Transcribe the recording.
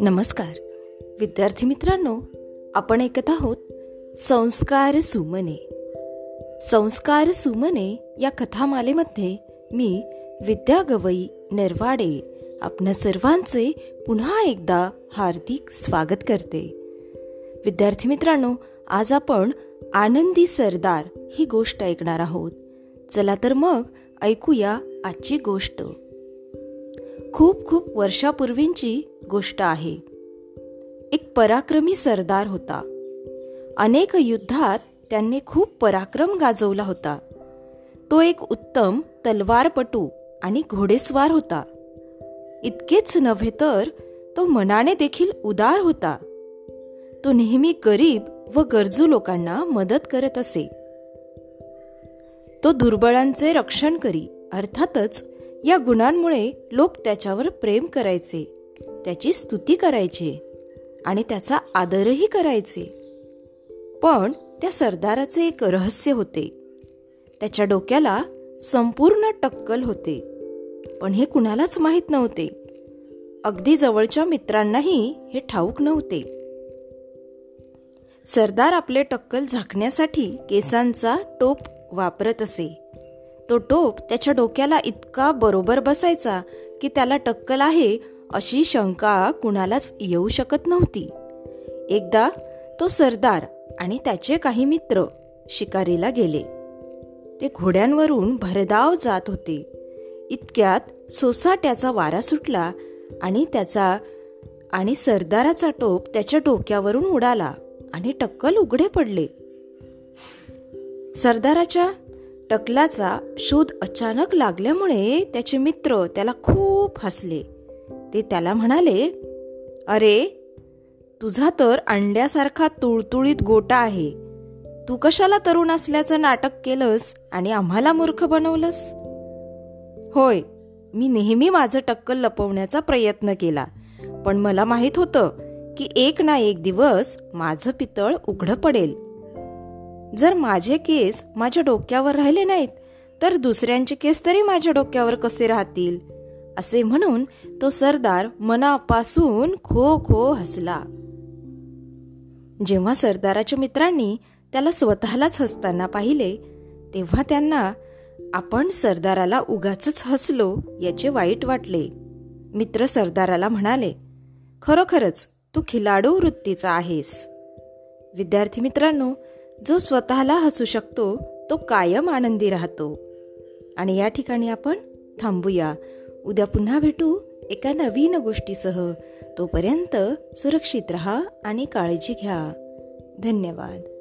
नमस्कार. विद्यार्थी मित्रांनो आपण ऐकत आहोत संस्कार सुमने. संस्कार सुमने या कथामालेमध्ये मी विद्या गवई नरवाडे आपल्या सर्वांचे पुन्हा एकदा हार्दिक स्वागत करते. विद्यार्थी मित्रांनो आज आपण आनंदी सरदार ही गोष्ट ऐकणार आहोत. चला तर मग ऐकूया आजची गोष्ट. खूप खूप वर्षापूर्वींची गोष्ट आहे. एक पराक्रमी सरदार होता. अनेक युद्धात त्यांनी खूप पराक्रम गाजवला होता. तो एक उत्तम तलवारपटू आणि घोडेस्वार होता. इतकेच नव्हे तर तो मनाने देखील उदार होता. तो नेहमी गरीब व गरजू लोकांना मदत करत असे. तो दुर्बळांचे रक्षण करी. अर्थातच या गुणांमुळे लोक त्याच्यावर प्रेम करायचे त्याची स्तुती करायचे आणि त्याचा आदरही करायचे. पण त्या सरदाराचे एक रहस्य होते. त्याच्या डोक्याला संपूर्ण टक्कल होते. पण हे कुणालाच माहीत नव्हते. अगदी जवळच्या मित्रांनाही हे ठाऊक नव्हते. सरदार आपले टक्कल झाकण्यासाठी केसांचा टोप वापरत असे. तो टोप त्याच्या डोक्याला इतका बरोबर बसायचा की त्याला टक्कल आहे अशी शंका कुणालाच येऊ शकत नव्हती. एकदा तो सरदार आणि त्याचे काही मित्र शिकारीला गेले. ते घोड्यांवरून भरधाव जात होते. इतक्यात सोसाट्याचा वारा सुटला आणि त्याचा आणि सरदाराचा टोप त्याच्या डोक्यावरून उडाला. आणि टक्कल उघडे पडले. सरदाराच्या टकलाचा शोध अचानक लागल्यामुळे त्याचे मित्र त्याला खूप हसले. ते त्याला म्हणाले अरे तुझा तर अंड्यासारखा तुळतुळीत गोटा आहे. तू कशाला तरुण असल्याचं नाटक केलंस आणि आम्हाला मूर्ख बनवलंस? होय मी नेहमी माझं टक्कल लपवण्याचा प्रयत्न केला पण मला माहीत होतं की एक ना एक दिवस माझं पितळ उघडं पडेल. जर माझे केस माझ्या डोक्यावर राहिले नाहीत तर दुसऱ्यांचे केस तरी माझ्या डोक्यावर कसे राहतील? असे म्हणून तो सरदार मनापासून खो खो हसला. जेव्हा सरदाराच्या मित्रांनी त्याला स्वतःलाच हसताना पाहिले तेव्हा त्यांना आपण सरदाराला उगाच हसलो याचे वाईट वाटले. मित्र सरदाराला म्हणाले खरोखरच तू खिलाडू वृत्तीचा आहेस. विद्यार्थी मित्रांनो जो स्वतःला हसू शकतो तो कायम आनंदी राहतो. आणि या ठिकाणी आपण थांबूया. उद्या पुन्हा भेटू एका नवीन गोष्टीसह. तोपर्यंत सुरक्षित रहा आणि काळजी घ्या. धन्यवाद.